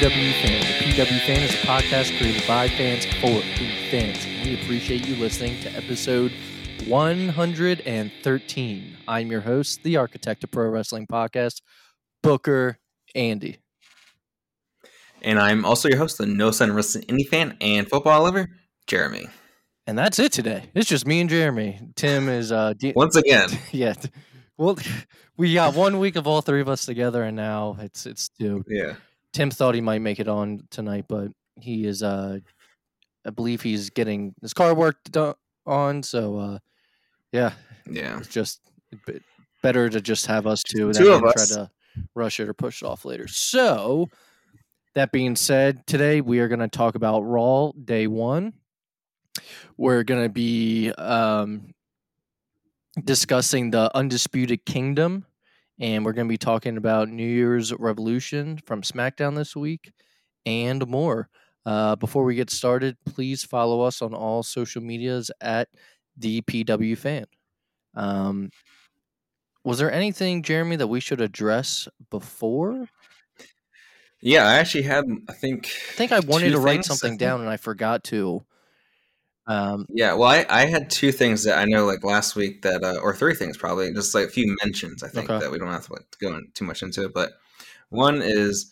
PW Fan. The PW Fan is a podcast created by fans for the fans. We appreciate you listening to episode 113. I'm your host, the architect of pro wrestling podcast, Booker Andy. And I'm also your host, the No Sun Wrestling Indie fan and football lover, Jeremy. And that's it today. It's just me and Jeremy. Tim is uh de- Once again, yeah. Well, we got one week of all three of us together, and now it's it's two. yeah. Tim thought he might make it on tonight, but he is uh I believe he's getting his car worked on, so uh yeah, Yeah. it's just better to just have us two Two than try to rush it or push it off later. So that being said, today we are going to talk about Raw Day 1. We're going to be um discussing the Undisputed Kingdom and we're going to be talking about New Year's Revolution from SmackDown this week and more. Uh, before we get started, please follow us on all social medias at the PW Fan. Um, was there anything, Jeremy, that we should address before? Yeah, I actually had, I think. I think I wanted to write things, something down and I forgot to. Um, Yeah, well, I, I had two things that I know, like last week, that, uh, or three things probably, just like a few mentions, I think, Okay. that we don't have to like, go in too much into. It. But one is,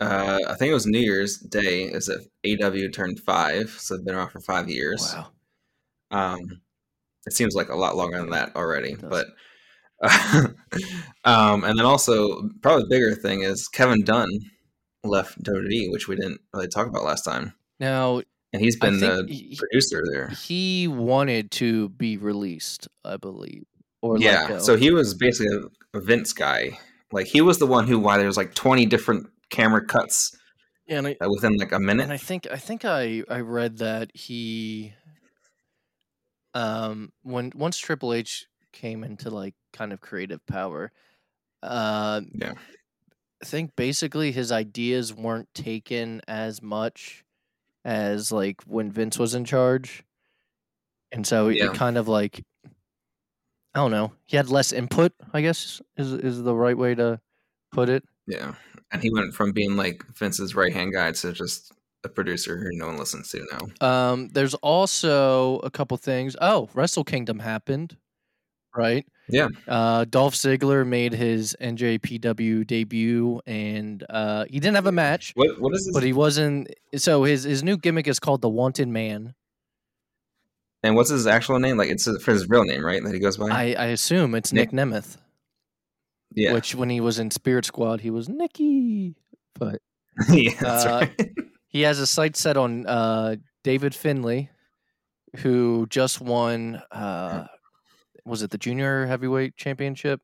uh, I think it was New Year's Day, is that AW turned five, so they've been around for five years. wow. Um, it seems like a lot longer than that already, but um, and then also probably the bigger thing is Kevin Dunn left WWE, which we didn't really talk about last time, Now, and he's been the he- producer there. he wanted to be released, I believe. Or Yeah, so he was basically a, Vince guy. Like he was the one who why there was like twenty different camera cuts and I, uh, within like a minute. and I think I think I I read that he um when once Triple H came into like kind of creative power uh Yeah. I think basically his ideas weren't taken as much as like when Vince was in charge and so Yeah. it kind of like I don't know he had less input I guess is is the right way to put it Yeah, and he went from being like Vince's right hand guy to just a producer who no one listens to now. Um, there's also a couple things. Oh, Wrestle Kingdom happened, right? Yeah. Uh, Dolph Ziggler made his NJPW debut, and uh, he didn't have a match, What what is this? but he wasn't. So his his new gimmick is called the Wanted Man. and what's his actual name? Like it's for his real name, right? That he goes by. I, I assume it's Nick, Nick- Nemeth, yeah, which when he was in Spirit Squad, he was Nicky. But yeah, that's uh, right. he has a sight set on uh, David Finlay, who just won. Was it the junior heavyweight championship?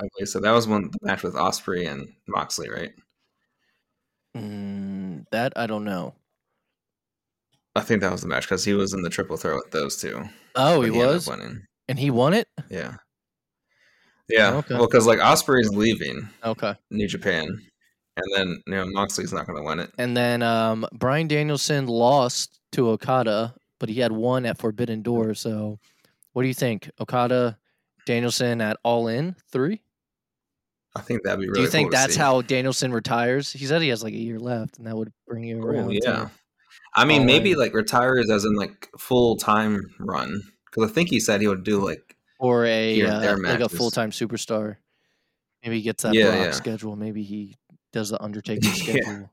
Okay, so that was one the match with Ospreay and Moxley, right? Mm, that I don't know. I think that was the match because he was in the triple throw with those two. Oh, but he was, winning. and he won it. Yeah, yeah. Okay. Well, because like Ospreay's leaving Okay, New Japan, and then you know Moxley's not going to win it. and then um, Bryan Danielson lost to Okada, but he had won at Forbidden Door. So, what do you think, Okada, Danielson at All In three? I think that'd be really. do you think cool that's how Danielson retires? He said he has like a year left, and that would bring you Oh, around. yeah. I mean, All maybe in. like retires as in like full time run because I think he said he would do like or a uh, like a full time superstar. Maybe he gets that Yeah, Brock yeah. schedule. Maybe he does the Undertaker schedule.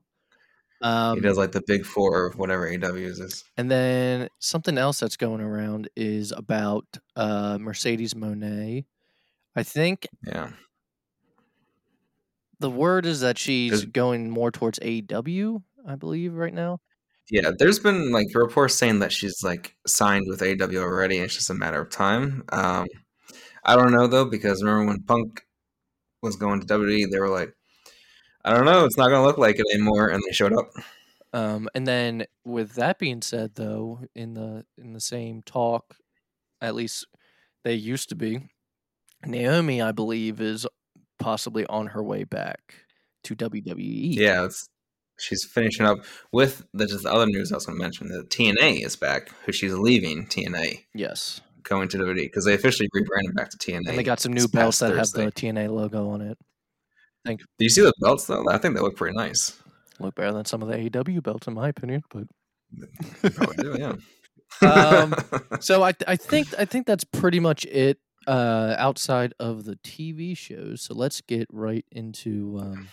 Um, he does like the big four of whatever AWs is. And then something else that's going around is about uh, Mercedes Moné. I think Yeah, the word is that she's going more towards AEW, I believe, right now. yeah. There's been like reports saying that she's like signed with AW already, and it's just a matter of time. Um, I don't know though because remember when Punk was going to WWE, they were like, I don't know, it's not going to look like it anymore, and they showed up. Um, and then with that being said, though, in the in the same talk, at least they used to be, Naomi, I believe, is possibly on her way back to WWE. Yeah, it's, she's finishing up with the just the other news I was going to mention that TNA is back, who she's leaving TNA. Yes. going to WWE because they officially rebranded back to TNA. And they got some new belts that Thursday. have the TNA logo on it. Do you see the belts though? I think they look pretty nice. Look better than some of the AEW belts, in my opinion. But Probably do, yeah. Um, so I I think I think that's pretty much it uh, outside of the TV shows. So let's get right into um,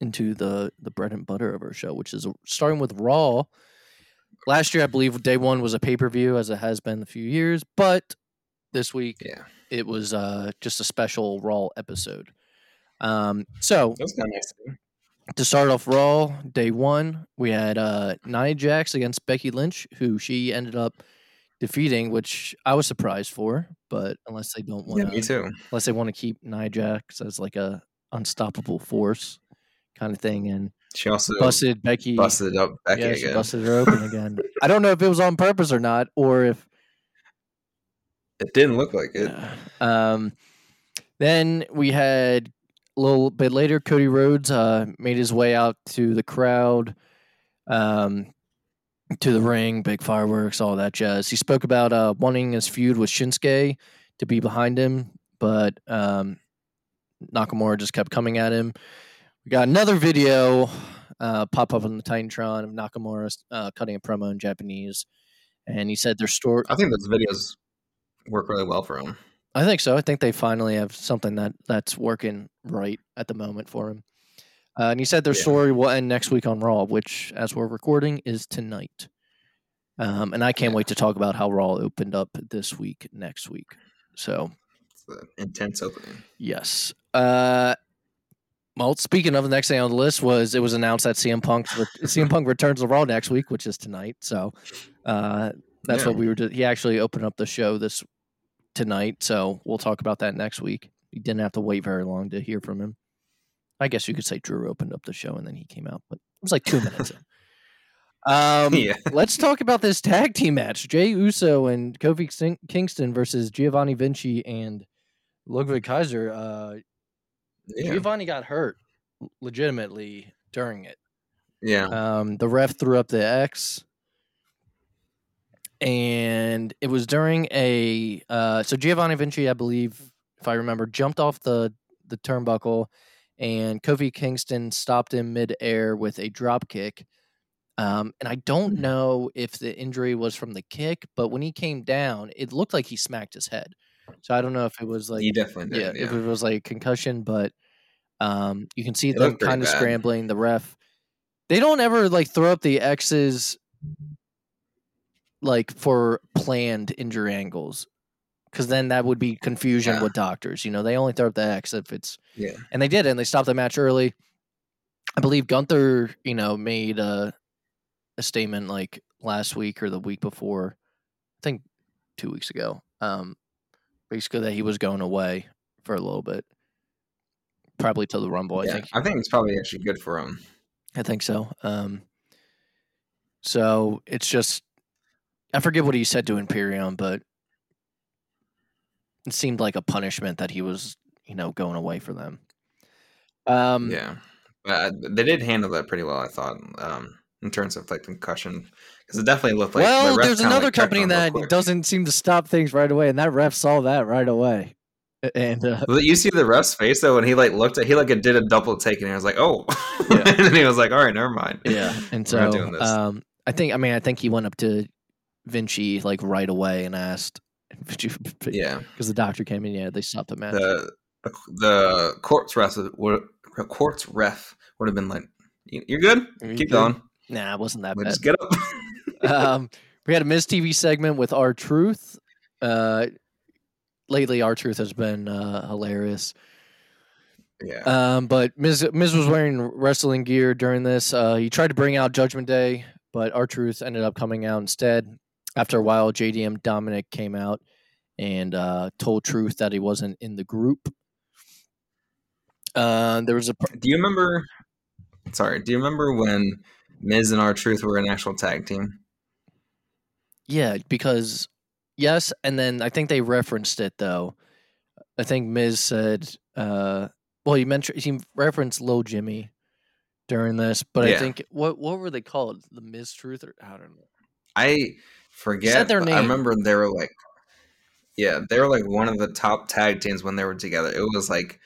into the the bread and butter of our show, which is starting with Raw. Last year, I believe day one was a pay per view, as it has been a few years, but this week yeah, it was uh, just a special Raw episode. Um, so that was kind of nice. to start off Raw, day one, we had uh, Nia Jax against Becky Lynch, who she ended up defeating, which I was surprised for. But unless they don't want Yeah, me too. unless they want to keep Nia Jax as like a unstoppable force kind of thing, and She also busted Becky, busted up Becky yeah, again. busted her open again. I don't know if it was on purpose or not, or if It didn't look like it. Yeah. Um, then we had a little bit later, Cody Rhodes uh, made his way out to the crowd, um, to the ring, big fireworks, all that jazz. He spoke about uh, wanting his feud with Shinsuke to be behind him, but um, Nakamura just kept coming at him. We got another video uh, pop up on the Titantron of Nakamura uh, cutting a promo in Japanese, and he said their story. I think those videos work really well for him. I think so. I think they finally have something that that's working right at the moment for him. Uh, and he said their Yeah. story will end next week on Raw, which, as we're recording, is tonight. Um, and I can't Yeah. wait to talk about how Raw opened up this week, next week. So intense opening. yes. Uh, well, speaking of the next thing on the list was it was announced that CM Punk CM Punk returns to Raw next week, which is tonight. So uh, that's Yeah. what we were. do- He actually opened up the show this tonight, so we'll talk about that next week. You didn't have to wait very long to hear from him. I guess you could say Drew opened up the show and then he came out, but it was like two minutes. in. Um, yeah, let's talk about this tag team match: Jey Uso and Kofi Sing- Kingston versus Giovanni Vinci and Ludwig Kaiser. Uh, yeah, Giovanni got hurt legitimately during it. yeah. Um, the ref threw up the X, and it was during a. Uh, so Giovanni Vinci, I believe, if I remember, jumped off the the turnbuckle, and Kofi Kingston stopped him midair with a drop kick. Um, and I don't Hmm. know if the injury was from the kick, but when he came down, it looked like he smacked his head. So I don't know if it was like he definitely yeah, did. if it was like concussion, but um, you can see It them kind of bad. scrambling. The ref, they don't ever like throw up the X's like for planned injury angles, because then that would be confusion Yeah. with doctors. You know, they only throw up the X if it's, yeah, and they did, and they stopped the match early. I believe Gunther, you know, made a a statement like last week or the week before, I think two weeks ago. Um, basically that he was going away for a little bit, probably till the Rumble. I think. I think it's probably actually good for him. I think so. Um, so it's just, I forget what he said to Imperium, but it seemed like a punishment that he was, you know, going away for them. Um, Yeah, uh, they did handle that pretty well. I thought, um, in terms of like concussion, because it definitely looked like. well, ref there's another like, company that doesn't seem to stop things right away, and that ref saw that right away. And uh, you see the ref's face though when he like looked at he like did a double take and he was like, "Oh," Yeah. and then he was like, "All right, never mind." yeah, and so doing this. um, I think, I mean, I think he went up to Vinci like right away and asked, yeah. Because the doctor came in, yeah, they stopped the match. The the, the courts ref would courts ref would have been like, "You- "You're good. You Keep good? going. Nah, it wasn't that bad. just get up." um, we had a Miz TV segment with R-Truth. Uh, lately, R-Truth has been uh, hilarious. yeah. Um, but Miz Miz was wearing wrestling gear during this. Uh, he tried to bring out Judgment Day, but R-Truth ended up coming out instead. After a while, JDM Dominic came out and uh, told Truth that he wasn't in the group. Uh, there was a pr- do you remember? Sorry. Do you remember when Miz and R-Truth were an actual tag team? Yeah, because yes, and then I think they referenced it though. I think Miz said, uh, well, he mentioned he referenced Low Jimmy during this, but I think what what were they called? The Miz Truth or I don't know. I forget. their but I remember they were like, yeah, they were like one of the top tag teams when they were together. It was like,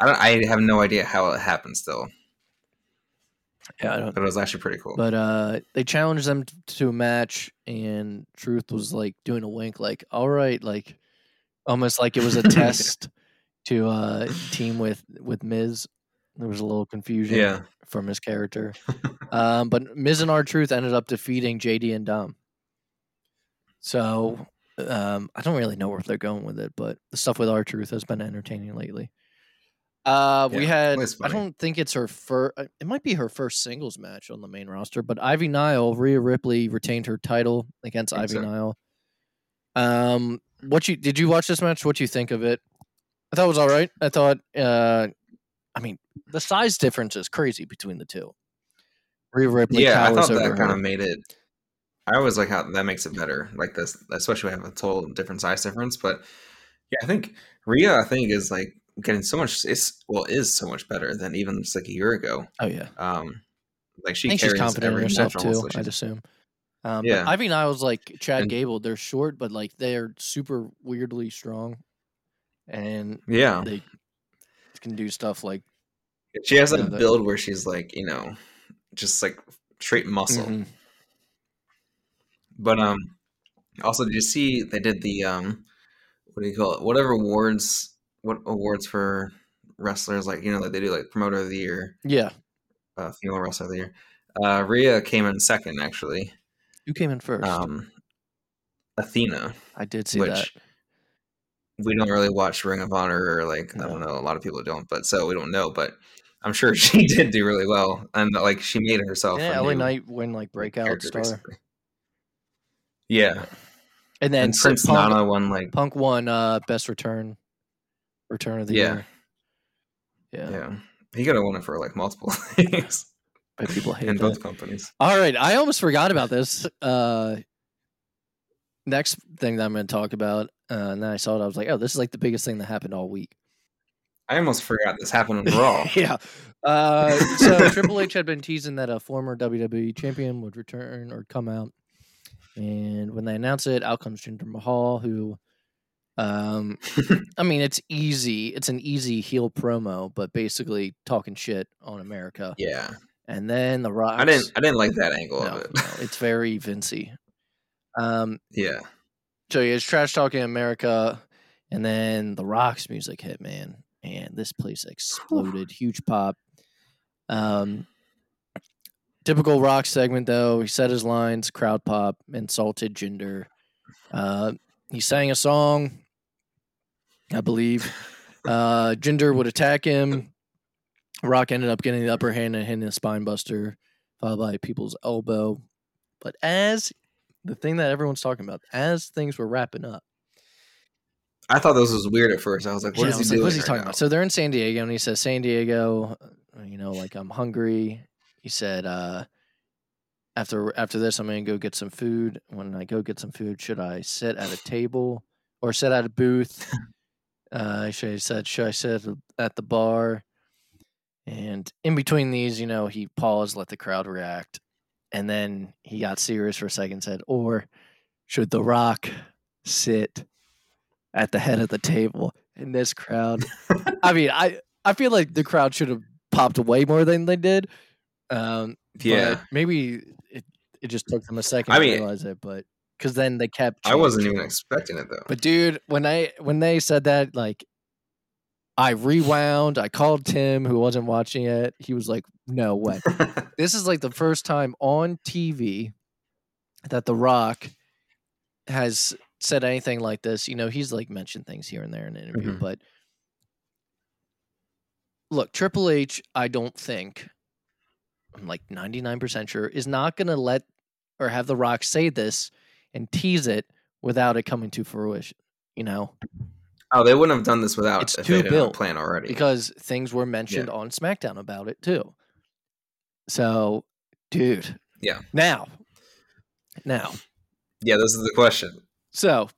I don't, I have no idea how it happened. Still, Yeah, I don't. But it was actually pretty cool. But uh, they challenged them to a match, and Truth was like doing a wink, like, "All right," like almost like it was a test to uh team with with Miz. There was a little confusion yeah. from his character, um, but Miz and R-Truth ended up defeating JD and Dom. So um, I don't really know where they're going with it, but the stuff with R-Truth has been entertaining lately. Uh, we had I don't think it's her first. It might be her first singles match on the main roster. But Ivy Nile, Rhea Ripley retained her title against Ivy so. Nile. Um, what you did you watch this match? What do you think of it? I thought it was all right. I thought. Uh, I mean, the size difference is crazy between the two. Rhea Ripley yeah, I thought over that kind of made it. I always like how that makes it better. Like this, especially have a total different size difference. But yeah, I think Rhea, I think is like getting so much. It's well, is so much better than even just like a year ago. Oh yeah. Um, like she I think she's carries confident in herself too. I'd assume. Um, Yeah. but Ivy Niles like Chad And- Gable. They're short, but like they're super weirdly strong, and yeah, they can do stuff like she has a build where she's like you know, just like straight muscle. Mhm. But um, also did you see they did the um, what do you call it? Whatever awards, what awards for wrestlers like you know like they do like promoter of the year, yeah. uh, female wrestler of the year. Uh, Rhea came in second actually. Who came in first? Um, Athena, I did see which that. we don't really watch Ring of Honor or like I don't know a lot of people don't, but so we don't know. But I'm sure she did do really well, and like she made herself. Yeah, LA new, Knight win like like, breakout star, basically. Yeah, and then and so Prince Punk, Nana won like Punk won uh, best return, return of the Yeah. year. Yeah, yeah. He could have won it for like multiple things but people hate in that. both companies. All right, I almost forgot about this. Uh, next thing that I'm going to talk about, uh, and then I saw it. I was like, oh, this is like the biggest thing that happened all week. I almost forgot this happened on Raw. yeah. Uh, so Triple H had been teasing that a former WWE champion would return or come out, and when they announce it, out comes Jinder Mahal, who, um, I mean, it's easy. It's an easy heel promo, but basically talking shit on America. yeah, And then the Rock. I didn't. I didn't like that angle No, of it. no, it's very Vincey. Um, yeah, so he was trash talking America, and then the Rock's music hit, man, and this place exploded, huge pop. Um, typical Rock segment though. He said his lines, crowd pop, insulted Jinder. Uh, he sang a song, I believe. Uh, Jinder would attack him. Rock ended up getting the upper hand and hitting a spine buster, followed by people's elbow. But as the thing that everyone's talking about, as things were wrapping up, I thought this was weird at first. I was like, "What yeah, is he like, doing?" What's he right talking now? about? So they're in San Diego, and he says, "San Diego, uh, you know, like I'm hungry." He said, uh, "After after this, I'm gonna go get some food. When I go get some food, should I sit at a table or sit at a booth?" uh, should he said, "Should I sit at the bar?" And in between these, you know, he paused, let the crowd react, and then he got serious for a second. Said, "Or should The Rock sit at the head of the table?" In this crowd, I mean, I I feel like the crowd should have popped way more than they did. Um, yeah, maybe it it just took them a second I to mean- realize it, but because then they kept. I wasn't even expecting it though. But dude, when I when they said that, like, I rewound. I called Tim, who wasn't watching it. He was like, "No way." this is like the first time on TV that The Rock has said anything like this. You know, he's like mentioned things here and there in an interview, Mhm. but look, Triple H, I don't think, I'm like 99% sure, is not going to let or have The Rock say this and tease it without it coming to fruition, you know, oh, they wouldn't have done this without It's too they didn't a built, plan already. because things were mentioned on SmackDown about it too. So, dude. Yeah. Now, now, yeah, this is the question. So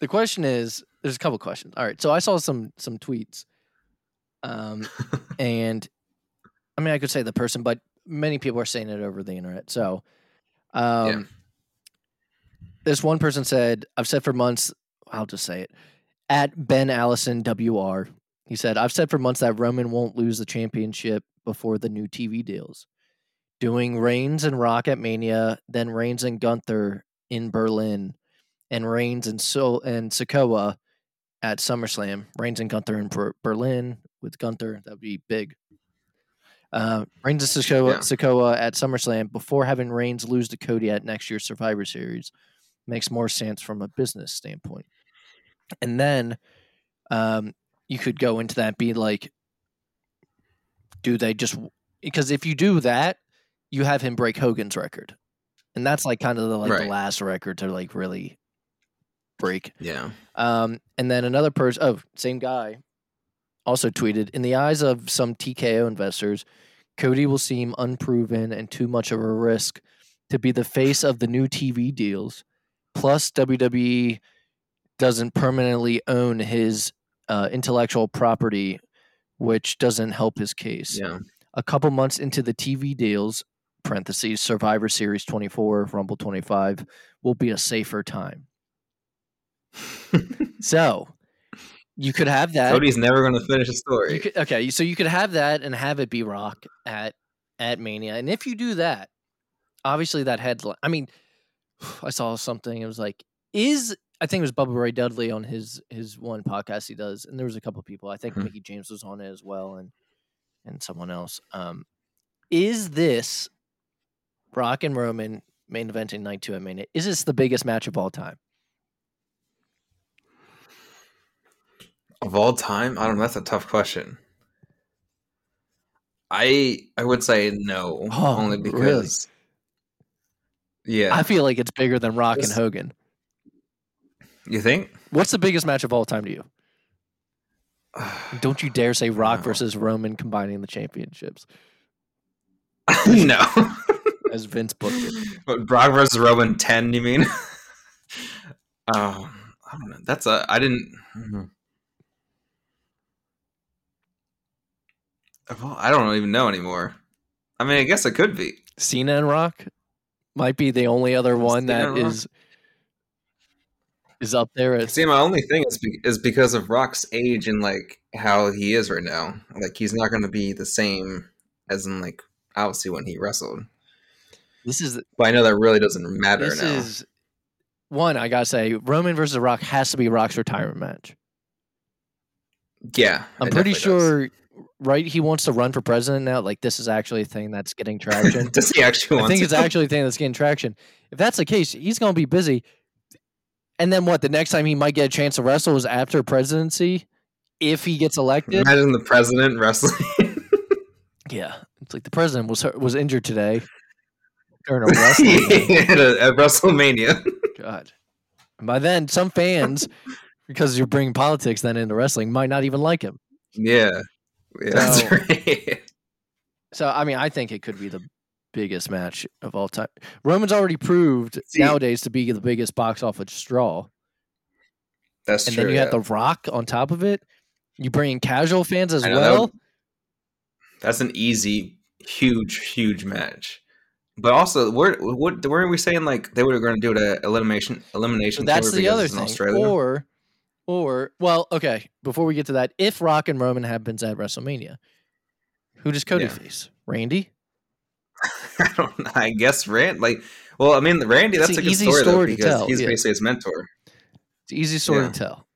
the question is there's a couple questions. All right. So I saw some some tweets. Um and I mean I could say the person, but many people are saying it over the internet. So um Yeah. this one person said, I've said for months, I'll just say it. At Ben Allison WR. He said, I've said for months that Roman won't lose the championship before the new TV deals. Doing Reigns and Rock at Mania, then Reigns and Gunther in Berlin, and Reigns and so and Sikoa at SummerSlam. Reigns and Gunther in Ber- Berlin with Gunther. That would be big. Uh, Reigns and Sikoa, Yeah. Sikoa at SummerSlam before having Reigns lose to Cody at next year's Survivor Series makes more sense from a business standpoint. And then um, you could go into that be like, do they just because if you do that, you have him break Hogan's record, and that's like kind of the like the last record to like really break. Yeah. Um, and then another person, oh, same guy, also tweeted In the eyes of some TKO investors, Cody will seem unproven and too much of a risk to be the face of the new TV deals. Plus, WWE doesn't permanently own his uh, intellectual property, which doesn't help his case. Yeah. A couple months into the TV deals, parentheses, Survivor Series 24, Rumble 25, will be a safer time. So you could have that. Cody's never going to finish a story. could, okay, so you could have that and have it be Rock at at Mania, and if you do that, obviously that headline. I mean, I saw something. It was like, is I think it was Bubba Ray Dudley on his his one podcast he does, and there was a couple people. I think Hmm. Mickie James was on it as well, and and someone else. Um, is this Rock and Roman main eventing night two at Mania? Is this the biggest match of all time? Of all time, I don't know. That's a tough question. I I would say no, Oh, only really? because. Yeah, I feel like it's bigger than Rock and Hogan. you think? What's the biggest match of all time to you? Don't you dare say Rock No. versus Roman combining the championships no. as Vince booked it. But Brock versus Roman ten? You mean? Oh, I don't know. That's a. I didn't. Hmm. Well, I don't even know anymore. I mean, I guess it could be. Cena and Rock might be the only other one Cena that is is up there See, my only thing is be- is because of Rock's age and like how he is right now. Like he's not going to be the same as in like obviously when he wrestled. this is But I know that really doesn't matter this now. is one I gotta say Roman versus Rock has to be Rock's retirement match. yeah, I'm pretty sure does. Right? He wants to run for president now. Like this is actually a thing that's getting traction. Does he actually? I think to? it's actually a thing that's getting traction. If that's the case, he's going to be busy. And then what? The next time he might get a chance to wrestle is after presidency, if he gets elected. Imagine the president wrestling. Yeah, it's like the president was was injured today during a wrestling. at, a, at WrestleMania. God. And by then, some fans, because you're bringing politics then into wrestling, might not even like him. Yeah, yeah, that's So- right. So, I mean, I think it could be the biggest match of all time. Roman's already proved See- nowadays to be the biggest box office draw. That's and true. And then you yeah. have The Rock on top of it. You bring in casual fans as know, that well. would- That's an easy, huge, huge match. But also, where what weren't we saying like they were going to do it at elimination elimination? So that's the other thing. Australia? Or, or well, okay. Before we get to that, if Rock and Roman happens at WrestleMania, who does Cody Yeah. face? Randy. I don't. know. I guess Rand. Like, well, I mean, Randy. It's That's a good easy story, though, story to because tell, he's yeah. basically his mentor. It's an easy story Yeah. to tell.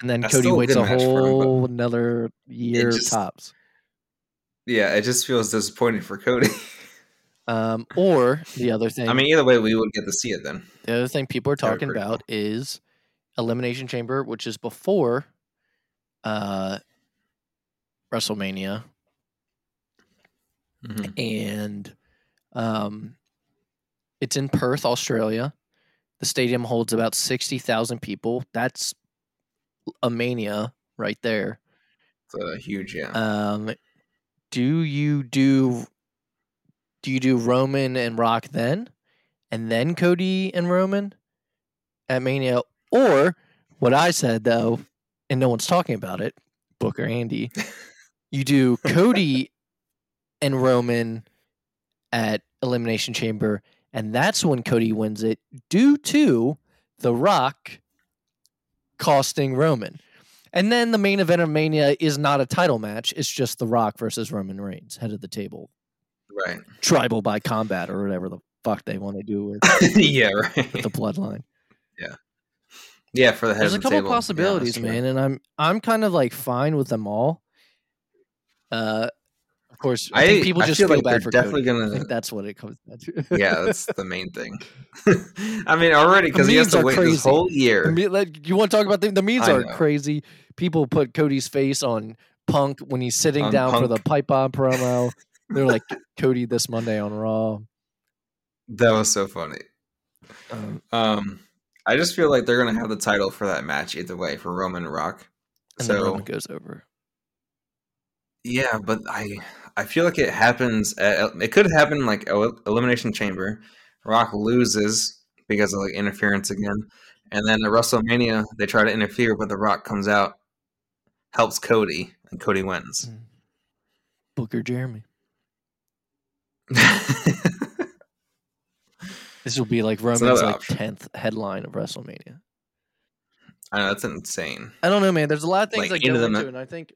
And then That's Cody a waits a match for him, whole another year just- tops. Yeah, it just feels disappointing for Cody. Um, or the other thing, I mean, either way, we would get to see it then. the other thing people are That would be talking about is Elimination Chamber, which is before uh, WrestleMania, Mhm. and um, it's in Perth, Australia. The stadium holds about sixty thousand people. That's a mania right there. It's a huge, yeah. Um, do you do do you do Roman and Rock then, and then Cody and Roman at Mania, or what I said though, and no one's talking about it, Booker Andy, you do Cody and Roman at Elimination Chamber, and that's when Cody wins it due to The Rock costing Roman. And then the main event of Mania is not a title match. It's just The Rock versus Roman Reigns, head of the table, Right. tribal by combat or whatever the fuck they want to do with, yeah. Right. with the bloodline. Yeah. For the head There's a couple table. Possibilities, true. man, and I'm I'm kind of like fine with them all. Uh, of course, I, I, think people I just feel feel like bad for definitely Cody. Gonna. think that's what it comes down to. yeah, that's the main thing. I mean, already because he has to wait crazy. this whole year. me- like, you want to talk about the, the memes are crazy. People put Cody's face on Punk when he's sitting On down for the pipe bomb promo. They're like Cody this Monday on Raw. That was so funny. Um, Um, I just feel like they're gonna have the title for that match either way for Roman and Rock. and So Roman goes over. yeah, but I I feel like it happens. At, it could happen like El- Elimination Chamber. Rock loses because of like interference again, and then at WrestleMania they try to interfere, but The Rock comes out, helps Cody, and Cody wins. Mm. Booker Jeremy. This will be like Roman's like option. tenth headline of WrestleMania. I know that's insane. I don't know, man. There's a lot of things Like, that go into into and I think,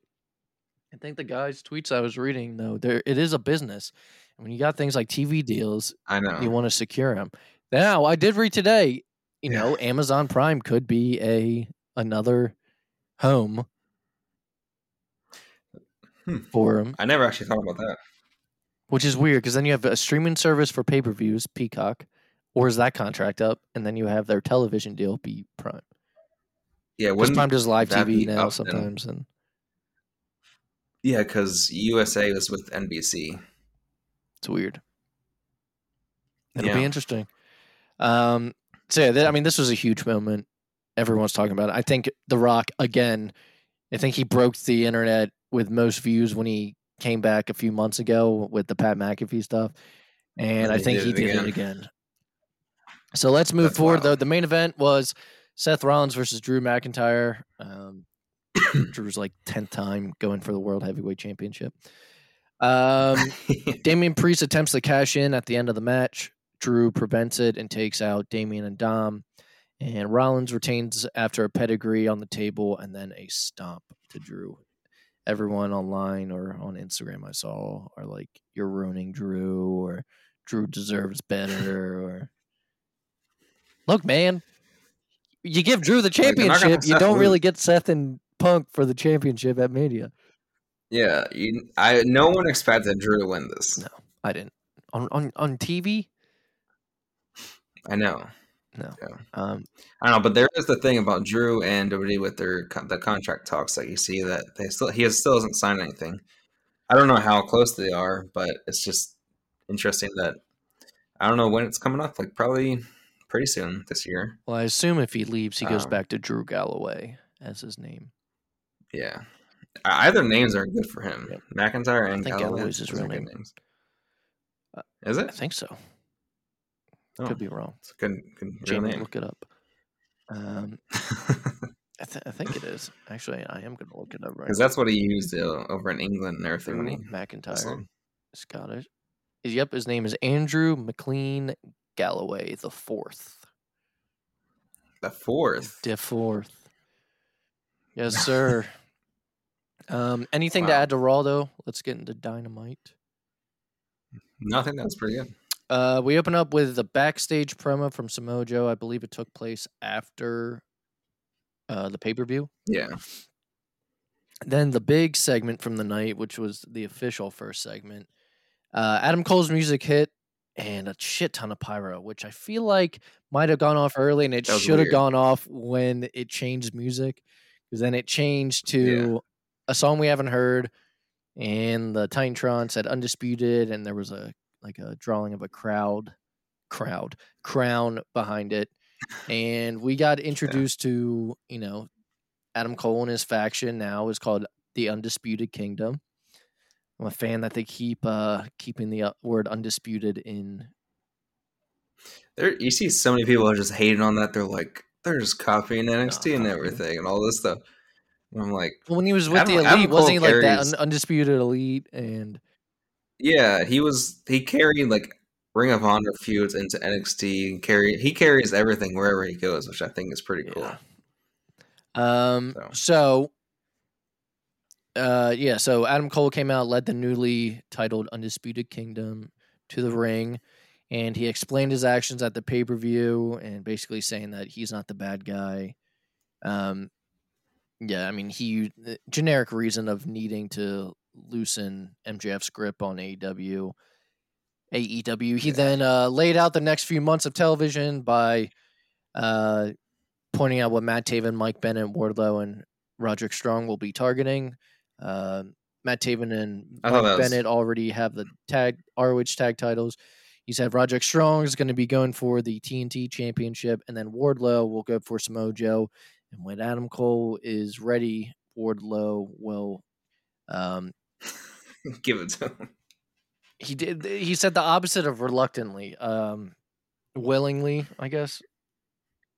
I think the guys' tweets I was reading though, there it is a business. And when you got things like TV deals, I know. you want to secure them. Now, I did read today, you Yeah. know, Amazon Prime could be a another home Hmm. for them, I never actually thought about that. which is weird because then you have a streaming service for pay per views, Peacock, or is that contract up? And then you have their television deal be Prime. Yeah, wouldn't Prime does live TV now sometimes, and yeah, because USA was with NBC. it's weird. It'll be interesting. Um, so yeah, I mean, this was a huge moment. Everyone's talking about it. I think The Rock again. I think he broke the internet with most views when he came back a few months ago with the Pat McAfee stuff, and And I think did he did it again. So let's move That's forward. wild. Though the main event was Seth Rollins versus Drew McIntyre. Um, Drew's like tenth time going for the World Heavyweight Championship. Um, Damian Priest attempts to cash in at the end of the match. Drew prevents it and takes out Damian and Dom. And Rollins retains after a pedigree on the table and then a stomp to Drew. Everyone online or on Instagram I saw are like, "You're ruining Drew," or "Drew deserves better," or "Look, man, you give Drew the they're not gonna championship, you don't really get Seth and Punk for the championship at Mania." yeah, you, I no one expected Drew to win this. No. I didn't on on on TV. I know. No. Yeah. Um, I don't know, but there is the thing about Drew and WWE with their the contract talks that you see that they still he has, still hasn't signed anything. I don't know how close they are, but it's just interesting that I don't know when it's coming up. Like probably pretty soon this year. well, I assume if he leaves, he goes Um, back to Drew Galloway as his name. Yeah, either names aren't good for him. Yep. McIntyre and I think Galloway, Galloway's his real name. names. Uh, Is it? I think so. Oh, Could be wrong. It's a good, good real Jamie, name. look it up. Um, I, th- I think it is. Actually, I am going to look it up right Because that's what he used uh, over in England and everything when he McIntyre. Scottish. Yep, his name is Andrew McLean Galloway the fourth. The fourth. The fourth. Yes, sir. um, anything to add to Raldo? Let's get into Dynamite. Nothing. That's pretty good. Uh, we open up with the backstage promo from Samoa Joe. I believe it took place after uh, the pay per view. Yeah. Then the big segment from the night, which was the official first segment. Uh, Adam Cole's music hit and a shit ton of pyro, which I feel like might have gone off early and it should have gone off when it changed music because then it changed to a song we haven't heard and the Titantron said undisputed and there was a like a drawing of a crowd crowd crown behind it. And we got introduced to you know Adam Cole and his faction now is called the Undisputed Kingdom. I'm a fan that they keep uh keeping the uh, word undisputed in. There, you see so many people are just hating on that. They're like, they're just copying NXT and everything and all this stuff. And I'm like, Well, when he was with Adam- the Adam elite, wasn't he like that carries- undisputed elite? And yeah, he was. He carried like Ring of Honor feuds into NXT. And carry he carries everything wherever he goes, which I think is pretty cool. Yeah. um, So. so uh, yeah. So Adam Cole came out, led the newly titled Undisputed Kingdom to the ring, and he explained his actions at the pay per view, and basically saying that he's not the bad guy. Um, yeah, I mean, he generic reason of needing to loosen MJF's grip on AEW. AEW. He Yeah. then uh, laid out the next few months of television by uh, pointing out what Matt Taven, Mike Bennett, Wardlow, and Roderick Strong will be targeting. Uh, Matt Taven and Mike was- Bennett already have the tag ROH tag titles. He said Roderick Strong is going to be going for the TNT championship, and then Wardlow will go for Samoa Joe. And when Adam Cole is ready, Wardlow will. Um, Give it to him. he did. He said the opposite of reluctantly, um, willingly, I guess.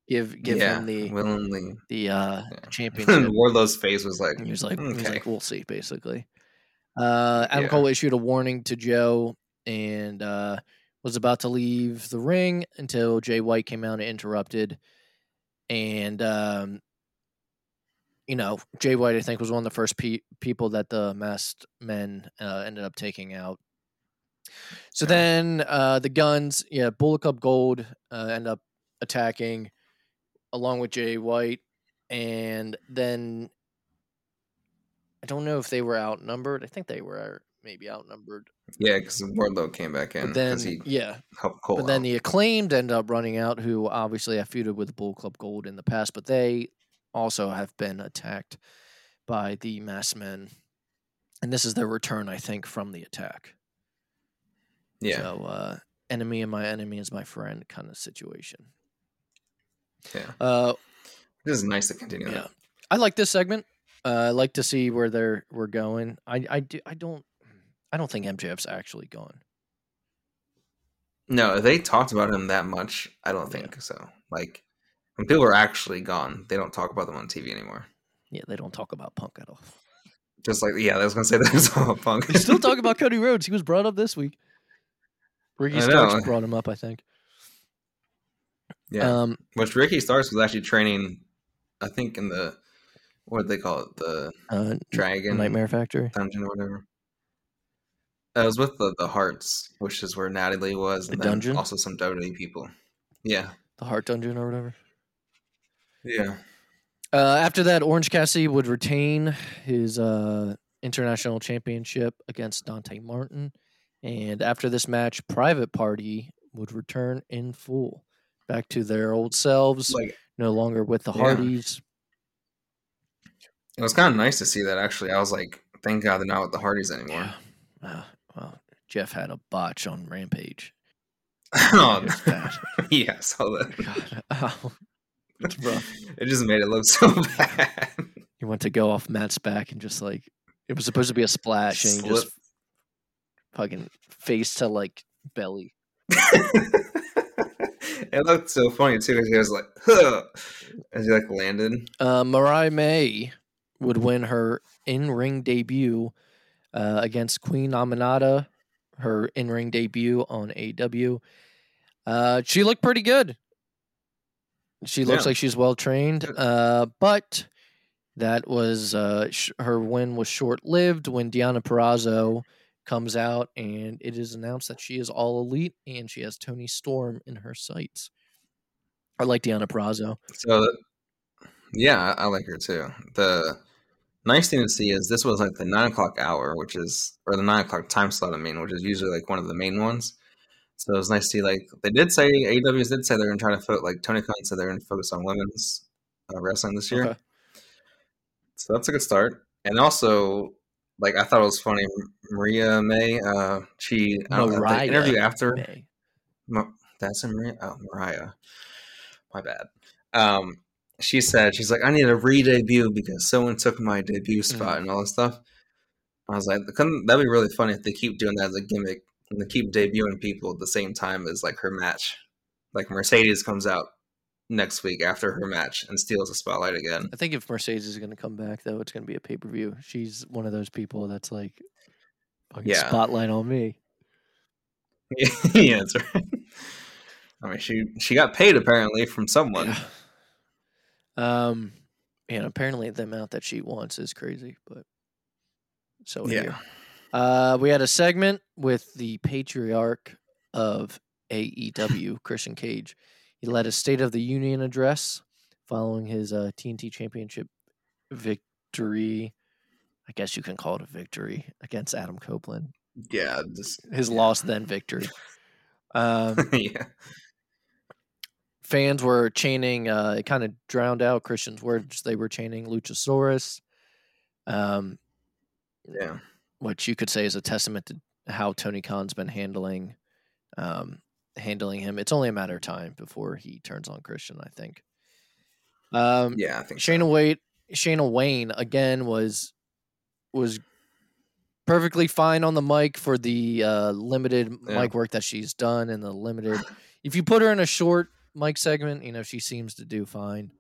Give give yeah, him the willingly. the uh, Yeah. championship. Wardlow's face was like, And he was like, he was like, we'll see, basically. Uh, Adam Yeah. Cole issued a warning to Joe and uh, was about to leave the ring until Jay White came out and interrupted. And, um, you know, Jay White, I think, was one of the first pe- people that the masked men uh, ended up taking out. So Yeah. then uh, the guns, yeah, Bullet Club Gold uh, end up attacking along with Jay White. And then I don't know if they were outnumbered. I think they were maybe outnumbered. yeah, because Wardlow came back in But then, he yeah, helped Cole. but then out. the acclaimed end up running out, who obviously have feuded with Bull Club Gold in the past, but they also have been attacked by the mass men. And this is their return, I think, from the attack. yeah, So, uh, enemy of my enemy is my friend kind of situation. Yeah. Uh, This is nice to continue. yeah, that. I like this segment. Uh, I like to see where they're we're going. I I do I don't I don't think MJF's actually gone. No, they talked about him that much. I don't Yeah. think so. Like when people are actually gone, they don't talk about them on TV anymore. Yeah, they don't talk about Punk at all. Just like yeah, I was gonna say that was all punk. They still talk about Cody Rhodes. He was brought up this week. Ricky Starks brought him up, I think. Yeah. Um, Which Ricky Starks was actually training, I think in the what do they call it, the uh, Dragon Nightmare Factory. Dungeon or whatever. It was with the the Hearts, which is where Natalie was, The and then dungeon? also some WWE people. Yeah, the Heart Dungeon or whatever. yeah, Uh, after that, Orange Cassidy would retain his uh, international championship against Dante Martin, and after this match, Private Party would return in full, back to their old selves, like no longer with the Yeah. Hardys. it was kind of nice to see that. Actually, I was like, thank God they're not with the Hardys anymore. Yeah. Uh, well, Jeff had a botch on Rampage. oh, yeah, I saw that. God, oh, it's rough. It just made it look so bad. He went to go off Matt's back and just like it was supposed to be a splash, and just fucking face to like belly. It looked so funny too. 'cause He was like, huh, as he like landed. Uh, Mariah May would win her in-ring debut uh, against Queen Aminata, her in-ring debut on AW. Uh, she looked pretty good. She looks Yeah. like she's well trained, uh, but that was uh, sh- her win was short-lived when Deonna Purrazzo comes out and it is announced that she is all elite and she has Toni Storm in her sights. I like Deonna Purrazzo. So, yeah, I, I like her too. The nice thing to see is this was like the nine o'clock hour, which is or the nine o'clock time slot. I mean, which is usually like one of the main ones. So it was nice to see like they did say AEWs did say they're going to try to fo- like Tony Khan said they're going to focus on women's uh, wrestling this year. Okay. So that's a good start. And also, like I thought it was funny, Maria May. Uh, she I don't know, the interview after May. Ma- that's a Maria. Oh, Mariah. My bad. Um, she said she's like, I need a re-debut because someone took my debut spot and all this stuff. I was like, that'd be really funny if they keep doing that as a gimmick and they keep debuting people at the same time as like her match. Like Mercedes comes out next week after her match and steals the spotlight again. I think if Mercedes is going to come back, though, it's going to be a pay per view. She's one of those people that's like, fucking Yeah. spotlight on me. yeah, that's right. I mean, she she got paid apparently from someone. Yeah. Um, and apparently the amount that she wants is crazy, but So Yeah. here. Uh, we had a segment with the patriarch of AEW, Christian Cage. He led a State of the Union address following his uh, TNT Championship victory. I guess you can call it a victory against Adam Copeland. Yeah, just His yeah. loss, then victory. Um, yeah. fans were chanting, uh, it kind of drowned out Christian's words. They were chanting Luchasaurus. Um, Yeah. which you could say is a testament to how Tony Khan's been handling um, handling him. It's only a matter of time before he turns on Christian, I think. Um, Yeah, I think Shayna so. Wade, Shayna Wayne again was was perfectly fine on the mic for the uh, limited Yeah. mic work that she's done and the limited. If you put her in a short mic segment, you know she seems to do fine.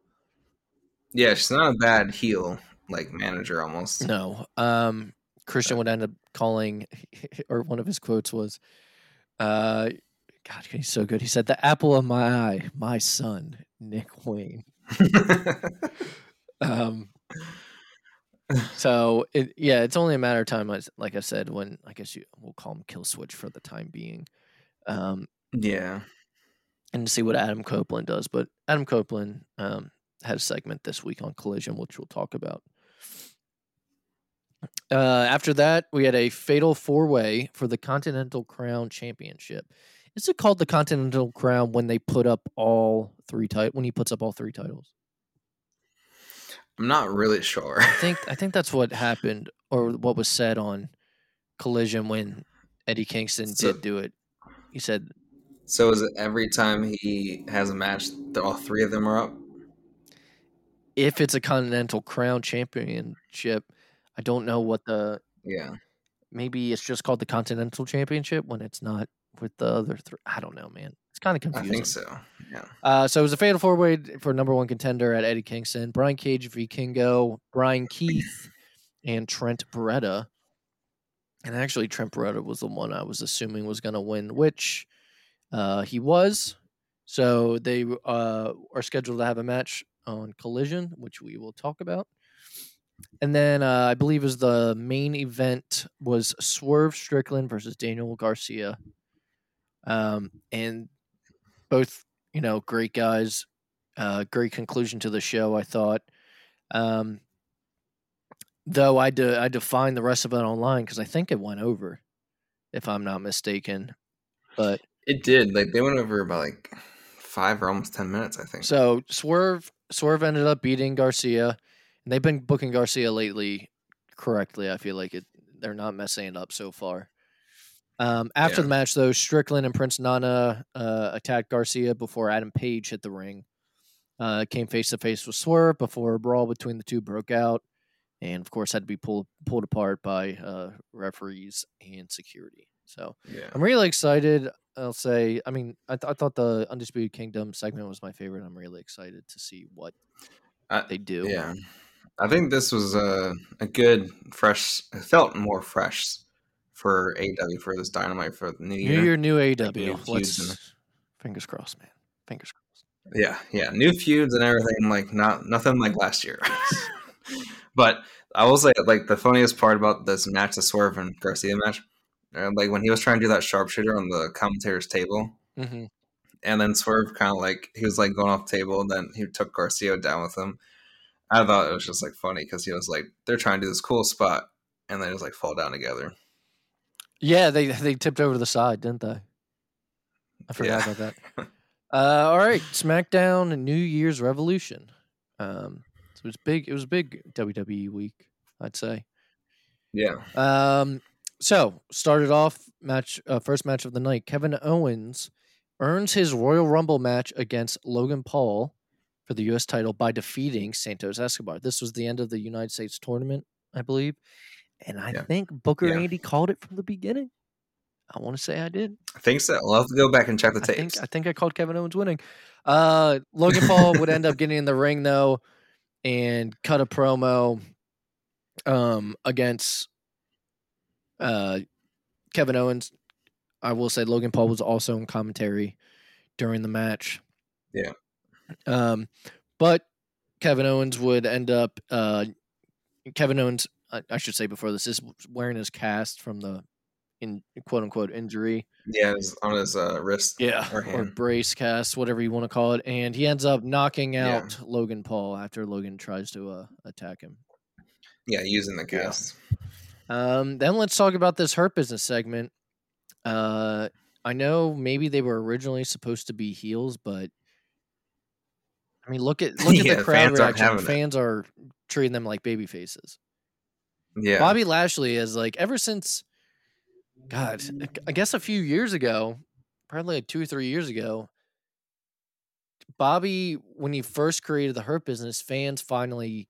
Yeah, she's not a bad heel like manager almost. No. Um Christian would end up calling or one of his quotes was uh God, he's so good. He said, The apple of my eye, my son, Nick Wayne. Um so it yeah, it's only a matter of time, like I said, when I guess you we'll call him Killswitch for the time being. Um yeah. and to see what Adam Copeland does. But Adam Copeland um, had a segment this week on Collision, which we'll talk about. Uh, after that, we had a fatal four way for the Continental Crown Championship. Is it called the Continental Crown when they put up all three titles? When he puts up all three titles, I'm not really sure. I think I think that's what happened, or what was said on Collision when Eddie Kingston So- did do it. He said So is it every time he has a match all three of them are up? if it's a Continental Crown Championship, I don't know what the Yeah. maybe it's just called the Continental Championship when it's not with the other three. I don't know, man. It's kind of confusing. I think so. Yeah. Uh, so it was a fatal four way for number one contender at Eddie Kingston, Brian Cage v Kingo, Bryan Keith, and Trent Beretta. And actually, Trent Beretta was the one I was assuming was going to win, which uh, he was. So they uh, are scheduled to have a match on Collision, which we will talk about. And then uh, I believe is the main event was Swerve Strickland versus Daniel Garcia. Um, and both, you know, great guys. Uh, great conclusion to the show, I thought. Um, though I de- I defined the rest of it online because I think it went over, if I'm not mistaken. But It did. Like they went over about like five or almost ten minutes, I think. So Swerve Swerve ended up beating Garcia, and they've been booking Garcia lately correctly. I feel like it they're not messing it up so far. Um, after Yeah. the match, though, Strickland and Prince Nana uh, attacked Garcia before Adam Page hit the ring. Uh, came face to face with Swerve before a brawl between the two broke out, and of course had to be pulled pulled apart by uh, referees and security. So yeah. I'm really excited. I'll say, I mean, I, th- I thought the Undisputed Kingdom segment was my favorite. I'm really excited to see what I- they do. Yeah. I think this was a a good fresh it felt more fresh for AEW for this dynamite for the new year. New year. New AEW. Let's fingers crossed, man. Fingers crossed. Yeah, yeah. New feuds and everything, like not nothing like last year. but I will say like the funniest part about this match, the Swerve and Garcia match, uh, like when he was trying to do that sharpshooter on the commentator's table, Mm-hmm. and then Swerve kind of like he was like going off the table, and then he took Garcia down with him. I thought it was just like funny because he was like they're trying to do this cool spot, and they just like fall down together. Yeah, they they tipped over to the side, didn't they? I forgot Yeah. about that. Uh, all right, SmackDown and New Year's Revolution. Um, so it was big. It was a big WWE week, I'd say. Yeah, Um, so started off match uh, first match of the night. Kevin Owens earns his Royal Rumble match against Logan Paul for the U.S. title by defeating Santos Escobar. This was the end of the United States tournament, I believe, and I Yeah. think Booker Yeah. Andy called it from the beginning. I want to say I did. I think so. I'll have to go back and check the I tapes. think I think I called Kevin Owens winning. Uh, Logan Paul would end up getting in the ring though, and cut a promo, um, against, uh, Kevin Owens. I will say Logan Paul was also in commentary during the match. Yeah. Um, but Kevin Owens would end up. Uh, Kevin Owens I, I should say before this is wearing his cast from the in quote unquote injury. Yeah, on his uh, wrist. Yeah, Or or, brace cast, whatever you want to call it, and he ends up knocking Yeah. out Logan Paul after Logan tries to uh, attack him. Yeah, using the Yeah. cast. Um, then let's talk about this hurt business segment. Uh, I know maybe they were originally supposed to be heels, but I mean, look at look at Yeah, the crowd fans reaction. having it. Fans are treating them like baby faces. Yeah. Bobby Lashley is like ever since, God, I guess a few years ago, probably like two or three years ago. Bobby, when he first created the Hurt Business, fans finally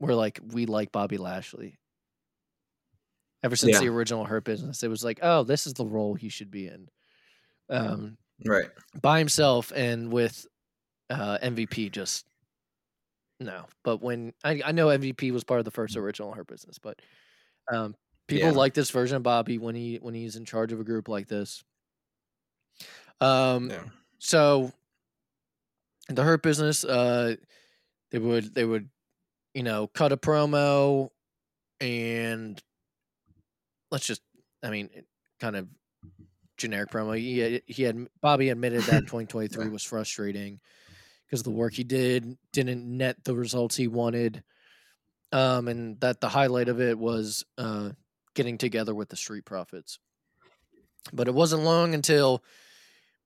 were like, "We like Bobby Lashley." Ever since Yeah. the original Hurt Business, it was like, "Oh, this is the role he should be in." Um, Right. by himself and with uh, MVP, just no. But when I, I know MVP was part of the first original Hurt Business, but um, people Yeah. like this version of Bobby when he when he's in charge of a group like this. Um, Yeah. so the hurt business, uh, they would they would, you know, cut a promo, and let's just, I mean, kind of generic promo. He had, he had Bobby admitted that 2023 was frustrating because the work he did didn't net the results he wanted, um, and that the highlight of it was uh, getting together with the Street Profits. But it wasn't long until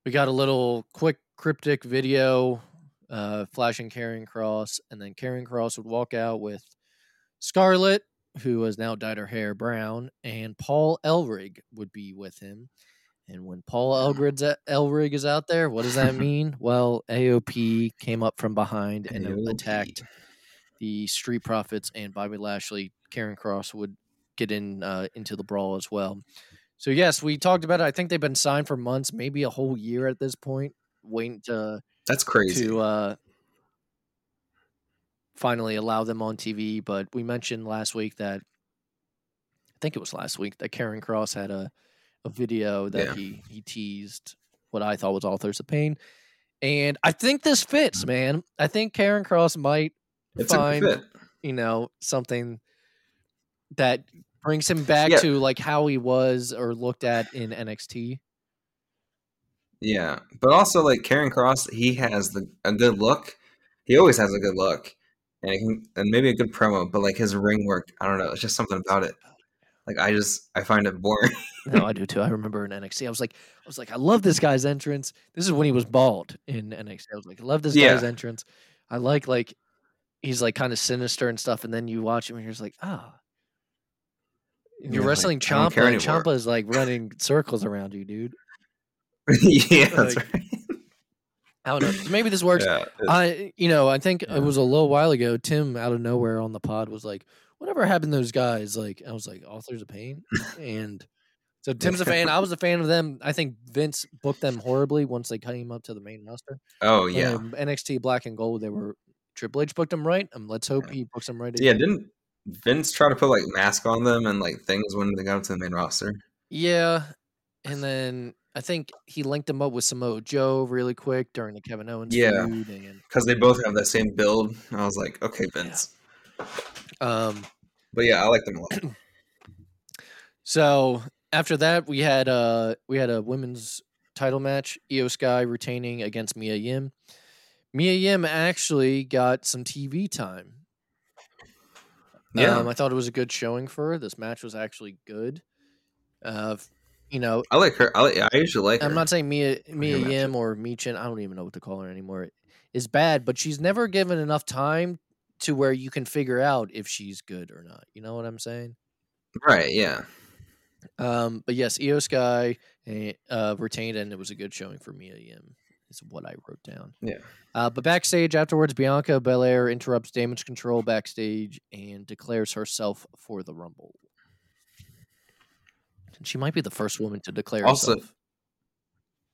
we got a little quick cryptic video uh, flashing Karrion Kross, and then Karrion Kross would walk out with Scarlett, who has now dyed her hair brown, and Paul Ellering would be with him. And when Paul Ellering's a- Ellering is out there, what does that mean? well, AOP came up from behind and AOP. attacked the Street Profits and Bobby Lashley. Karrion Kross would get in uh, into the brawl as well. So yes, we talked about it. I think they've been signed for months, maybe a whole year at this point, waiting to That's crazy. to uh, finally allow them on TV. But we mentioned last week that I think it was last week that Karrion Kross had a a video that Yeah. he he teased what I thought was Authors of Pain, and I think this fits, man. I think Karrion Kross might it's find you know something that brings him back Yeah. to like how he was or looked at in NXT. Yeah, but also like Karrion Kross, he has the a good look. He always has a good look, and can, and maybe a good promo. But like his ring work, I don't know. It's just something about it. Like I just I find it boring. No, I do too. I remember in NXT, I was like, I was like, I love this guy's entrance. This is when he was bald in NXT. I was like, I love this Yeah. guy's entrance. I like like he's like kind of sinister and stuff, and then you watch him and you're just like, ah. And You're Yeah, wrestling don't Ciampa, and. Ciampa is like running circles around you, dude. yeah, that's Like, right. I don't know. Maybe this works. Yeah, I, you know, I think it was a little while ago. Tim out of nowhere on the pod was like, "Whatever happened to those guys?" Like, I was like, "Authors of Pain," and so Tim's a fan. I was a fan of them. I think Vince booked them horribly once they came up to the main roster. oh yeah, Um, NXT Black and Gold, they were Triple H booked them right. Um, let's hope he books them right. yeah. Didn't Vince try to put like mask on them and like things when they got up to the main roster? Yeah, and then I think he linked them up with Samoa Joe really quick during the Kevin Owens Yeah. Because they both have that same build. I was like, okay, Vince. Um. But yeah, I like them a lot. So after that, we had uh we had a women's title match. IYO SKY retaining against Mia Yim. Mia Yim actually got some TV time. Yeah, Um, I thought it was a good showing for her. This match was actually good. Uh, you know, I like her. I, like, I usually like. I'm not saying Mia Mia Yim or Michin. I don't even know what to call her anymore. Is bad, but she's never given enough time to where you can figure out if she's good or not. You know what I'm saying? right. Yeah. Um, but yes, IYO SKY eh, uh, retained, and it was a good showing for Mia Yim. Is what I wrote down. Yeah. Uh, but backstage afterwards, Bianca Belair interrupts Damage Control backstage and declares herself for the Rumble. And she might be the first woman to declare Also- herself.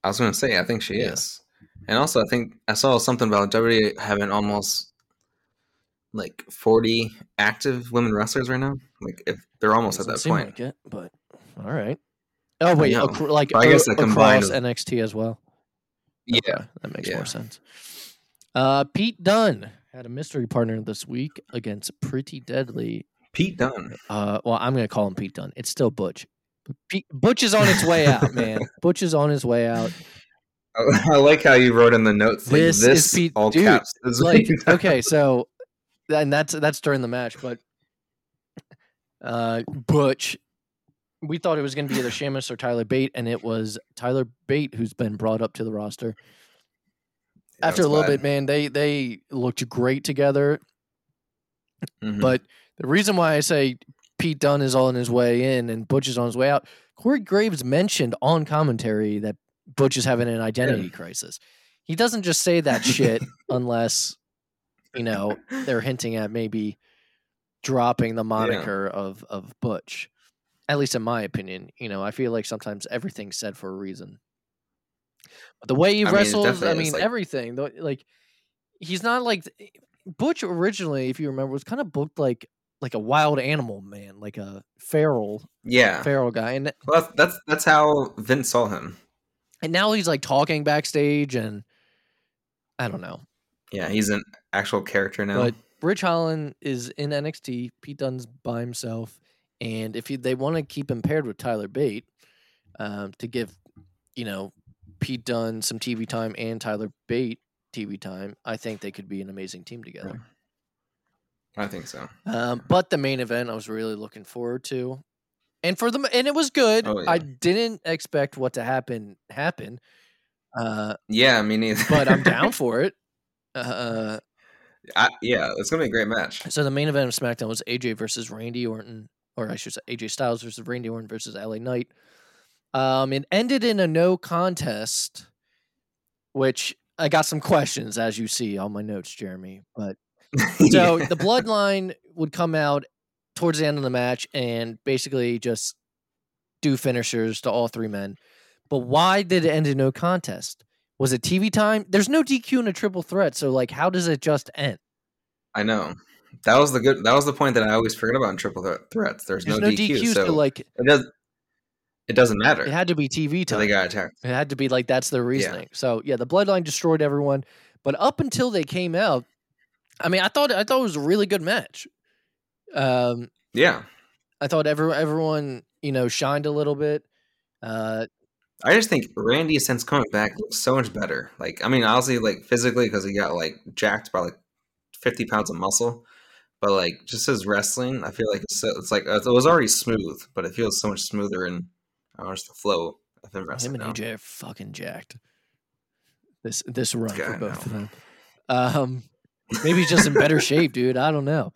I was going to say, I think she Yeah. is. And also, I think I saw something about WWE having almost like 40 active women wrestlers right now. Like, if they're almost at that point. like it, but all right. Oh wait, acro- like But I guess they across NXT as well. Yeah. Okay, that makes yeah. more sense. Uh, Pete Dunne had a mystery partner this week against Pretty Deadly Pete Dunne. Uh, well, I'm gonna call him Pete Dunne. It's still Butch. Pete, Butch is on its way out, man. Butch is on his way out. I like how you wrote in the notes. Like, This this, is Pete- all dude, caps. Like, okay, so and that's that's during the match, but uh, Butch. We thought it was going to be either Sheamus or Tyler Bate, and it was Tyler Bate who's been brought up to the roster. Yeah, After a little bit, man, they they looked great together. Mhm. But the reason why I say Pete Dunne is on his way in and Butch is on his way out, Corey Graves mentioned on commentary that Butch is having an identity crisis. He doesn't just say that shit unless, you know, they're hinting at maybe dropping the moniker of of Butch. At least in my opinion, you know, I feel like sometimes everything's said for a reason. But the way he I mean, wrestles, I mean, like- everything. Like he's not like Butch originally, if you remember, was kind of booked like like a wild animal man, like a feral yeah, feral guy, and well, that's, that's that's how Vince saw him. and now he's like talking backstage, and I don't know. Yeah, he's an actual character now. But Ridge Holland is in NXT. Pete Dunne's by himself, and if he, they want to keep him paired with Tyler Bate um, to give, you know, Pete Dunne some TV time and Tyler Bate TV time, I think they could be an amazing team together. I think so. Um, but the main event, I was really looking forward to, and for the and it was good. Oh, yeah. I didn't expect what to happen happen, uh, Yeah, me neither. but I'm down for it. Uh, I, yeah, it's gonna be a great match. So the main event of SmackDown was AJ versus Randy Orton, or I should say AJ Styles versus Randy Orton versus LA Knight. Um, it ended in a no contest, which I got some questions as you see on my notes, Jeremy. But so Yeah. the bloodline would come out towards the end of the match and basically just do finishers to all three men. But why did it end in no contest? Was it TV time? There's no DQ in a triple threat, so like, how does it just end? I know. That was the good. That was the point that I always forget about in triple threat threats. There's, There's no, DQ, so, so like it does. It doesn't matter. it had to be TV So time. they got attacked. It had to be like that's their reasoning. So yeah, the bloodline destroyed everyone. But up until they came out, I mean, I thought I thought it was a really good match. Um, Yeah, I thought every, everyone you know shined a little bit. Uh, I just think Randy since coming back looks so much better. Like, I mean, honestly, like physically because he got like jacked by like fifty pounds of muscle, but like just his wrestling, I feel like it's, so, it's like it was already smooth, but it feels so much smoother and I don't know, just the flow of him wrestling. him and now. AJ are fucking jacked. This this run for both of them. Um, maybe he's just in better shape, dude. I don't know.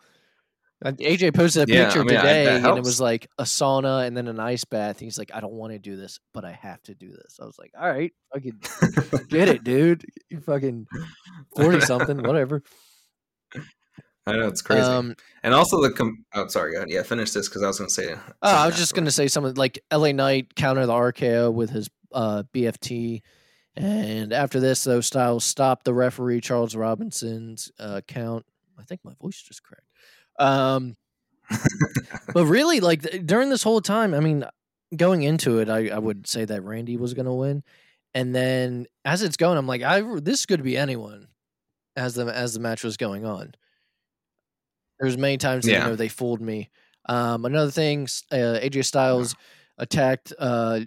Uh, AJ posted a Yeah, I picture mean, today, that and it was like a sauna and then an ice bath. He's like, I don't want to do this, but I have to do this. I was like, all right, fucking get it, dude. You fucking forty something, whatever. I know it's crazy, Um, and also the com- oh sorry, go ahead. yeah, finish this because I was gonna say. oh, I was just gonna say something like LA Knight counter the RKO with his uh, BFT, and after this, though, Styles stopped the referee Charles Robinson's uh, count. I think my voice just cracked. Um, but really, like during this whole time, I mean, going into it, I, I would say that Randy was gonna win, and then as it's going, I'm like, I this could be anyone. As the as the match was going on, there's many times that Yeah. you know they fooled me. Um, another thing, uh, AJ Styles attacked, uh,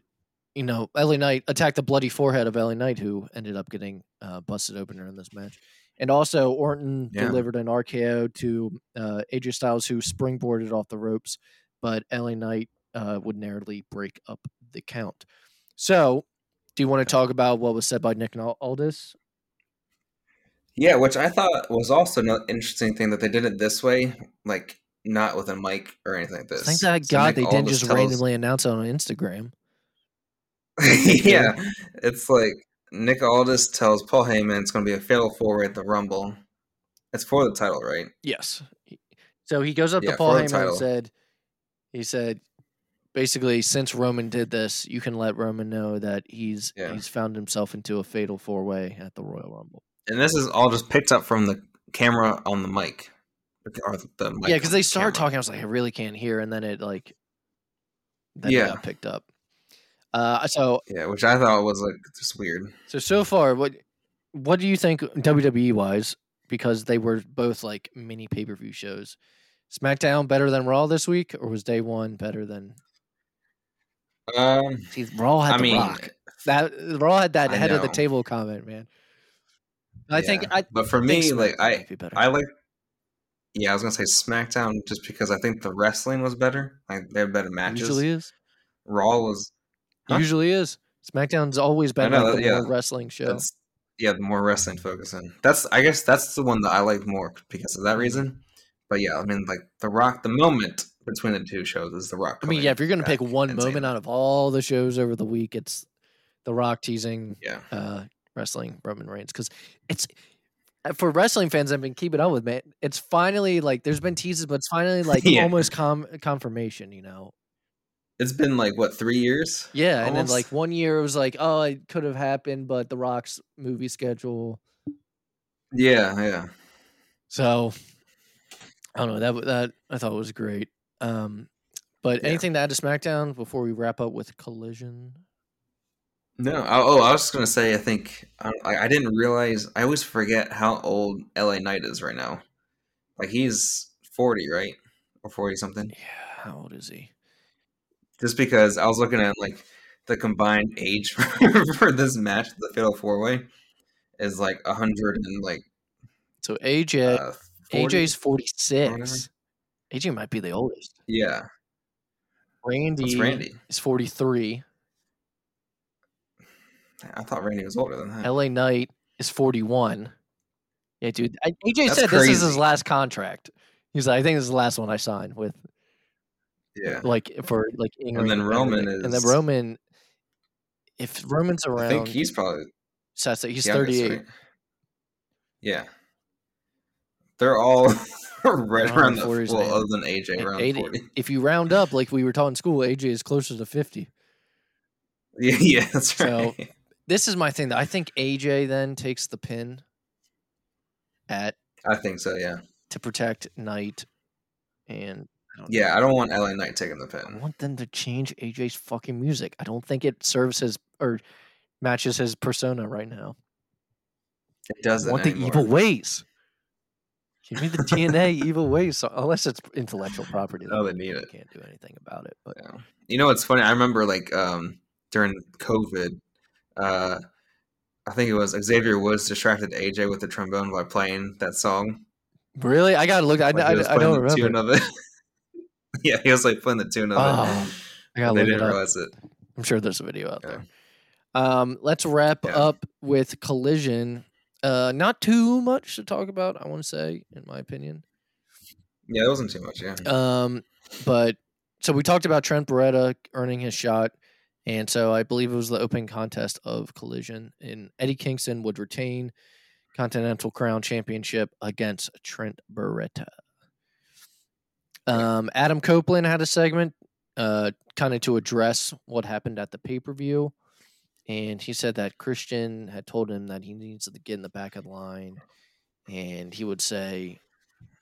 you know, LA Knight attacked the bloody forehead of LA Knight, who ended up getting uh, busted open during this match. And also, Orton Yeah. delivered an RKO to uh, AJ Styles, who springboarded off the ropes, but LA Knight uh, would narrowly break up the count. So, do you want to talk about what was said by Nick Al- Aldis? Yeah, which I thought was also an interesting thing that they did it this way, like not with a mic or anything like this. Thank So God Nick they didn't just tells- randomly announce it on Instagram. yeah, it's like Nick Aldis tells Paul Heyman it's going to be a fatal four way at the Rumble. It's for the title, right? Yes. So he goes up Yeah, to Paul the Heyman and said, he said, basically, since Roman did this, you can let Roman know that he's Yeah. he's found himself into a fatal four way at the Royal Rumble. And this is all just picked up from the camera on the mic, or the mic yeah, because the they started camera. talking. I was like, I really can't hear, and then it like, then it Yeah. got picked up. Uh, so Yeah, which I thought was like just weird. so so far, what what do you think WWE wise? Because they were both like mini pay per view shows. SmackDown better than Raw this week, or was Day One better than? Um, See, Raw had I the mean, Rock. That Raw had that I head of the table comment, man. I think. I but for me, like I, be. I like. Yeah, I was gonna say SmackDown just because I think the wrestling was better. Like they had better matches. usually is. Raw was. Huh? Usually is. SmackDown's always been know, like that- the more wrestling show. Yeah, the more wrestling focus focusing. That's I guess that's the one that I like more because of Mm-hmm. that reason. But yeah, I mean, like the Rock, the moment between the two shows is the Rock. I mean, yeah, if you're gonna pick one moment out of all the shows over the week, it's the Rock teasing yeah, uh, wrestling Roman Reigns because it's uh, for wrestling fans. I've been keeping up with man. It's finally like there's been teases, but it's finally like Yeah. almost com- confirmation. You know, it's been like what three years? yeah. And then like one year it was like, oh, it could have happened, but the Rock's movie schedule. Yeah, yeah. So I don't know that that I thought was great. Um, but Yeah. anything to add to SmackDown before we wrap up with Collision? No, I, oh, I was just gonna say, I think I, I didn't realize. I always forget how old LA Knight is right now. Like he's forty, right, or forty something. Yeah, how old is he? Just because I was looking at like the combined age for, for this match, the Fatal Four Way, is like a hundred and like So AJ uh, 40? AJ's forty six. AJ might be the oldest. Yeah, Randy, Randy. is forty three. I thought Randy was older than that. LA Knight is forty one. Yeah, dude. I, AJ That's said this is his last contract. He's like, I think this is the last one I signed with, Yeah, like for like. in-ring then Roman everything. and then Roman. If Roman's around, I think he's probably so that's it, he's youngest, thirty eight. right? Yeah, they're all right around the 40s, well, man. other than AJ, around 80 forty. If you round up, like we were taught in school, AJ is closer to fifty. Yeah, yeah, that's right. So- right. This is my thing. That I think AJ then takes the pin at I think so. Yeah, to protect Knight, and I don't yeah. I don't want LA Knight taking the pen. I want them to change AJ's fucking music. I don't think it serves his or matches his persona right now. It doesn't. I want the evil ways. Give me the TNA evil ways, so, unless it's intellectual property. Oh, then they need it. Can't do anything about it. But Yeah. You know what's funny? I remember like um during COVID, uh I think it was Xavier Woods distracted AJ with the trombone by playing that song. really, I gotta look. I, Like, I, was I don't remember. it. yeah, he was like playing the tune of Oh, it. I gotta They didn't up. realize it. I'm sure there's a video out Yeah. there. Um, let's wrap Yeah. up with Collision. Uh, not too much to talk about. I want to say, in my opinion. Yeah, it wasn't too much. Yeah, Um, but so we talked about Trent Beretta earning his shot, and so I believe it was the open contest of Collision, and Eddie Kingston would retain Continental Crown Championship against Trent Beretta. Um, Adam Copeland had a segment, uh, kind of to address what happened at the pay per view, and he said that Christian had told him that he needs to get in the back of the line, and he would say,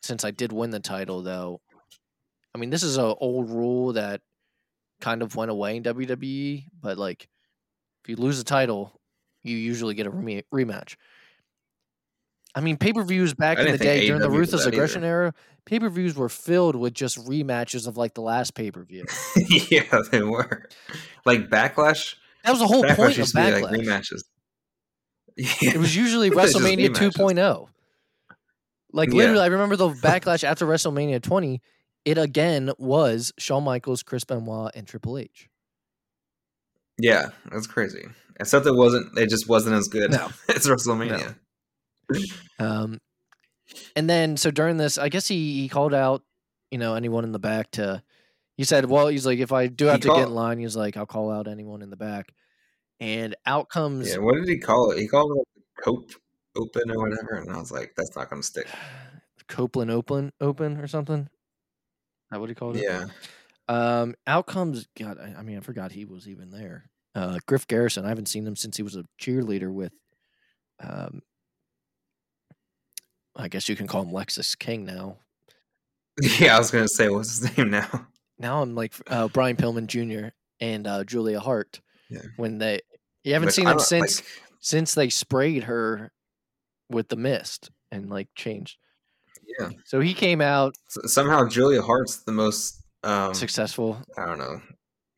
since I did win the title, though, I mean, this is a old rule that kind of went away in WWE, but like, if you lose a title, you usually get a rematch. I mean, pay per views back in the day during the Ruthless Aggression either. era, pay per views were filled with just rematches of like the last pay per view. yeah, they were. Like backlash. That was the whole Backlash point of be like Backlash. rematches. Yeah, it was usually WrestleMania 2.0. Like Yeah. literally, I remember the backlash after WrestleMania 20. It again was Shawn Michaels, Chris Benoit, and Triple H. yeah, that's crazy. Except it wasn't. It just wasn't as good No. as WrestleMania. Um, and then so during this, I guess he, he called out, you know, anyone in the back to. He said, "Well, he's like, if I do He have to get in line, he's like, I'll call out anyone in the back." And out comes Yeah, what did he call it? He called it Cope Open or whatever, and I was like, that's not going to stick. Copeland Open, Open or something. That what he called it? Yeah, Um, out comes God. I, I mean, I forgot he was even there. Uh, Griff Garrison. I haven't seen him since he was a cheerleader with. Um, I guess you can call him Lexis King now. yeah. I was going to say, what's his name now? Now I'm like uh, Brian Pillman Jr. and uh, Julia Hart. Yeah. When they, you haven't Like, seen them since like, since they sprayed her with the mist and like changed. Yeah. So he came out S- somehow Julia Hart's the most um, successful. I don't know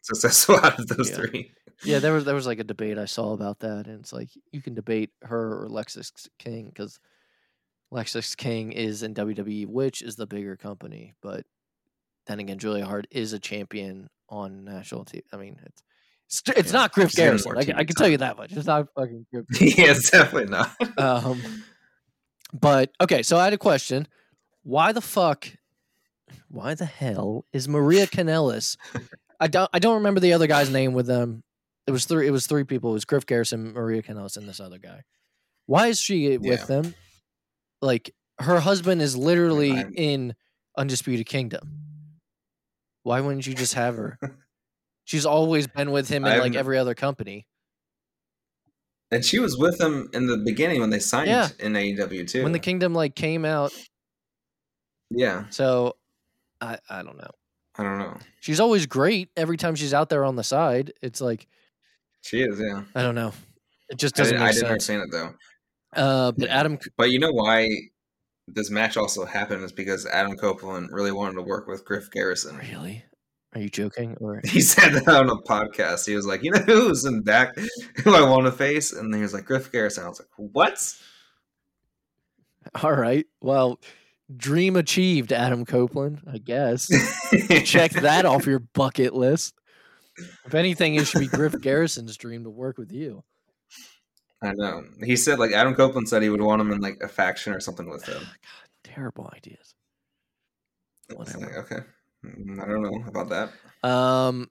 successful out of those Yeah. three. Yeah, there was there was like a debate I saw about that, and it's like you can debate her or Lexis King because Lexis King is in WWE, which is the bigger company. But then again, Julia Hart is a champion on national TV. I mean, it's it's, it's Yeah, not Griff Garrison. I, can- I can tell you that much. It's not fucking Griff. yeah, it's definitely not. Um, but okay, so I had a question: Why the fuck? Why the hell is Maria Kanellis? I don't. I don't remember the other guy's name with them. It was three. It was three people. It was Griff Garrison, Maria Kanellis, and this other guy. Why is she Yeah. with them? Like her husband is literally I'm- in Undisputed Kingdom. Why wouldn't you just have her? She's always been with him in like I'm- every other company. And she was with them in the beginning when they signed Yeah. in AEW too. When the Kingdom like came out, yeah, so I I don't know. I don't know. She's always great every time she's out there on the side. It's like She is, yeah. I don't know. It just doesn't I make didn't sense. understand it though. Uh, but Adam, But you know why this match also happened is because Adam Copeland really wanted to work with Griff Garrison. really? Are you joking? Or He said that on a podcast. He was like, "You know who's in back? Who I want to face?" And then he was like, "Griff Garrison." I was like, "What?" all right, well, dream achieved, Adam Copeland. I guess check that off your bucket list. If anything, it should be Griff Garrison's dream to work with you. I know. He said like Adam Copeland said he would want him in like a faction or something with him. God, terrible ideas. It's like, okay, Mm, I don't know about that. Um,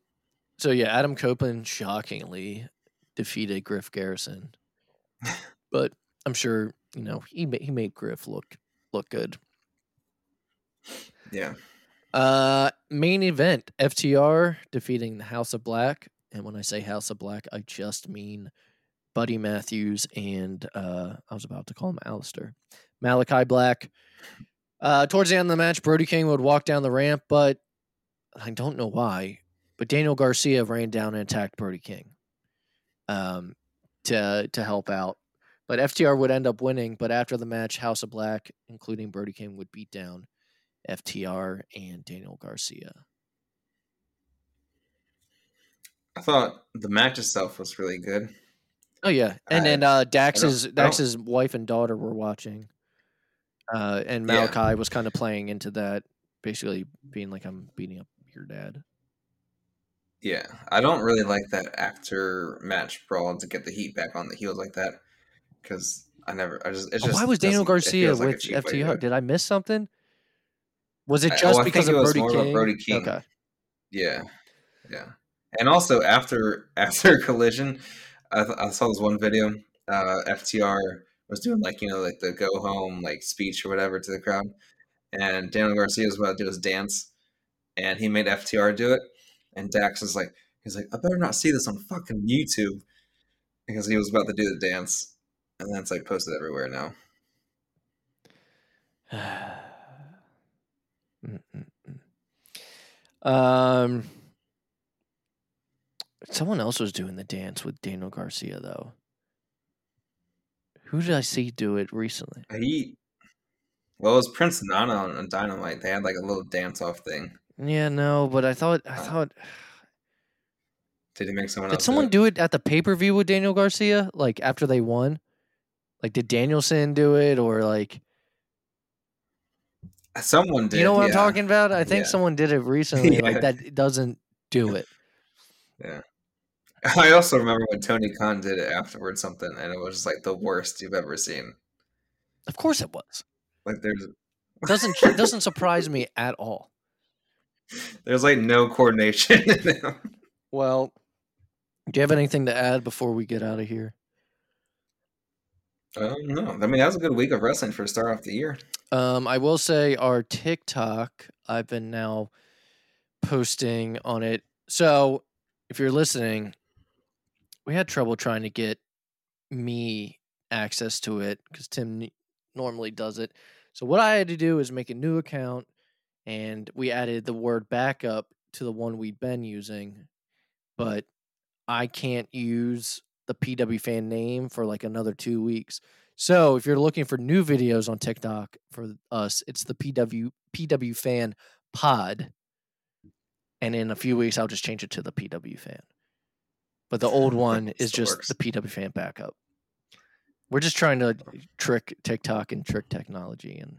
so yeah, Adam Copeland shockingly defeated Griff Garrison, but I'm sure you know he ma- he made Griff look look good. Yeah, Uh, main event: FTR defeating the House of Black, and when I say House of Black, I just mean Buddy Matthews and uh, I was about to call him Aleister, Malachi Black. Uh, towards the end of the match, Brody King would walk down the ramp, but I don't know why. But Daniel Garcia ran down and attacked Brody King, um, to to help out. But FTR would end up winning. But after the match, House of Black, including Brody King, would beat down FTR and Daniel Garcia. I thought the match itself was really good. Oh yeah, and I- then uh, Dax's Dax's wife and daughter were watching, uh, and Yeah. Malachi was kind of playing into that, basically being like, "I'm beating up your dad." Yeah, I don't really like that after match brawl to get the heat back on the heels like that because I never. I just. It's Oh, just why was Daniel Garcia like with FTR? Did I miss something? Was it I- just oh, I because think of Brody King? Brody King. Okay. Yeah, yeah. And also after after collision, I, th- I saw this one video. Uh, FTR was doing like you know like the go home like speech or whatever to the crowd, and Daniel Garcia was about to do his dance, and he made FTR do it, and Dax is like he's like I better not see this on fucking YouTube because he was about to do the dance, and then it's like posted everywhere now. Mm, mm, mm. um, someone else was doing the dance with Daniel Garcia though. Who did I see do it recently? He well, it was Prince Nana on, Dynamite. They had like a little dance off thing. Yeah, no, but I thought I Uh, thought Did he make someone did someone it? do it at the pay per view with Daniel Garcia? Like after they won? Like did Danielson do it or like Someone did. you know what I'm talking about? I think Yeah. someone did it recently. Yeah. Like that doesn't do it. I also remember when Tony Khan did it afterwards, something, and it was just like the worst you've ever seen. Of course it was. Like there's Doesn't doesn't surprise me at all. there's like no coordination. in them. Well, do you have anything to add before we get out of here? um, no, I mean that was a good week of wrestling for a start off the year. Um, I will say our TikTok, I've been now posting on it. So if you're listening, we had trouble trying to get me access to it because Tim normally does it. So what I had to do is make a new account and we added the word backup to the one we'd been using, but I can't use the PW fan name for like another two weeks. So if you're looking for new videos on TikTok for us, it's the PW PW Fan Pod, and in a few weeks I'll just change it to the PW Fan. But the old one is Still just works. the PW Fan backup. We're just trying to trick TikTok and trick technology, and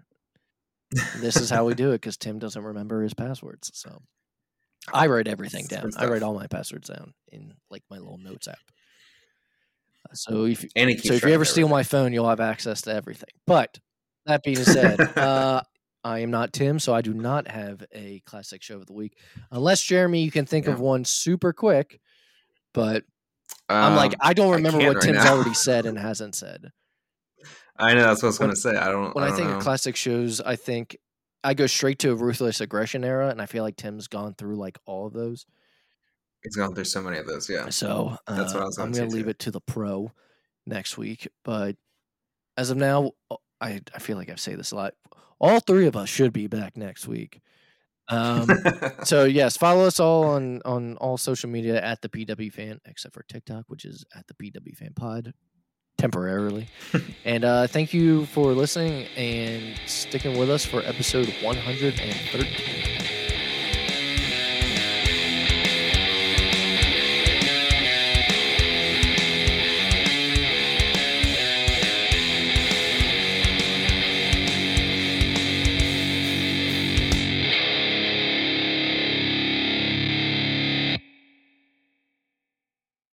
this is how we do it because Tim doesn't remember his passwords. So I write everything It's down. I write all my passwords down in like my little notes app. Uh, So if And so, if you ever steal my phone, you'll have access to everything. But that being said, uh, I am not Tim, so I do not have a classic show of the week, unless Jeremy, you can think of one super quick. But I'm like, Um, I don't remember can't what right Tim's now. already said and hasn't said. I know that's what I was gonna say. I don't. When I, I, don't think know. of classic shows, I think I go straight to a ruthless aggression era, and I feel like Tim's gone through like all of those. He's gone through so many of those. Yeah. So That's what I uh, was I'm gonna going say, to leave too. it to the pro next week. But as of now, uh, I, I feel like I've said this a lot. All three of us should be back next week. Um, so yes, follow us all on on all social media at the PW Fan, except for TikTok, which is at the PW Fan Pod, temporarily. and uh, thank you for listening and sticking with us for episode 113.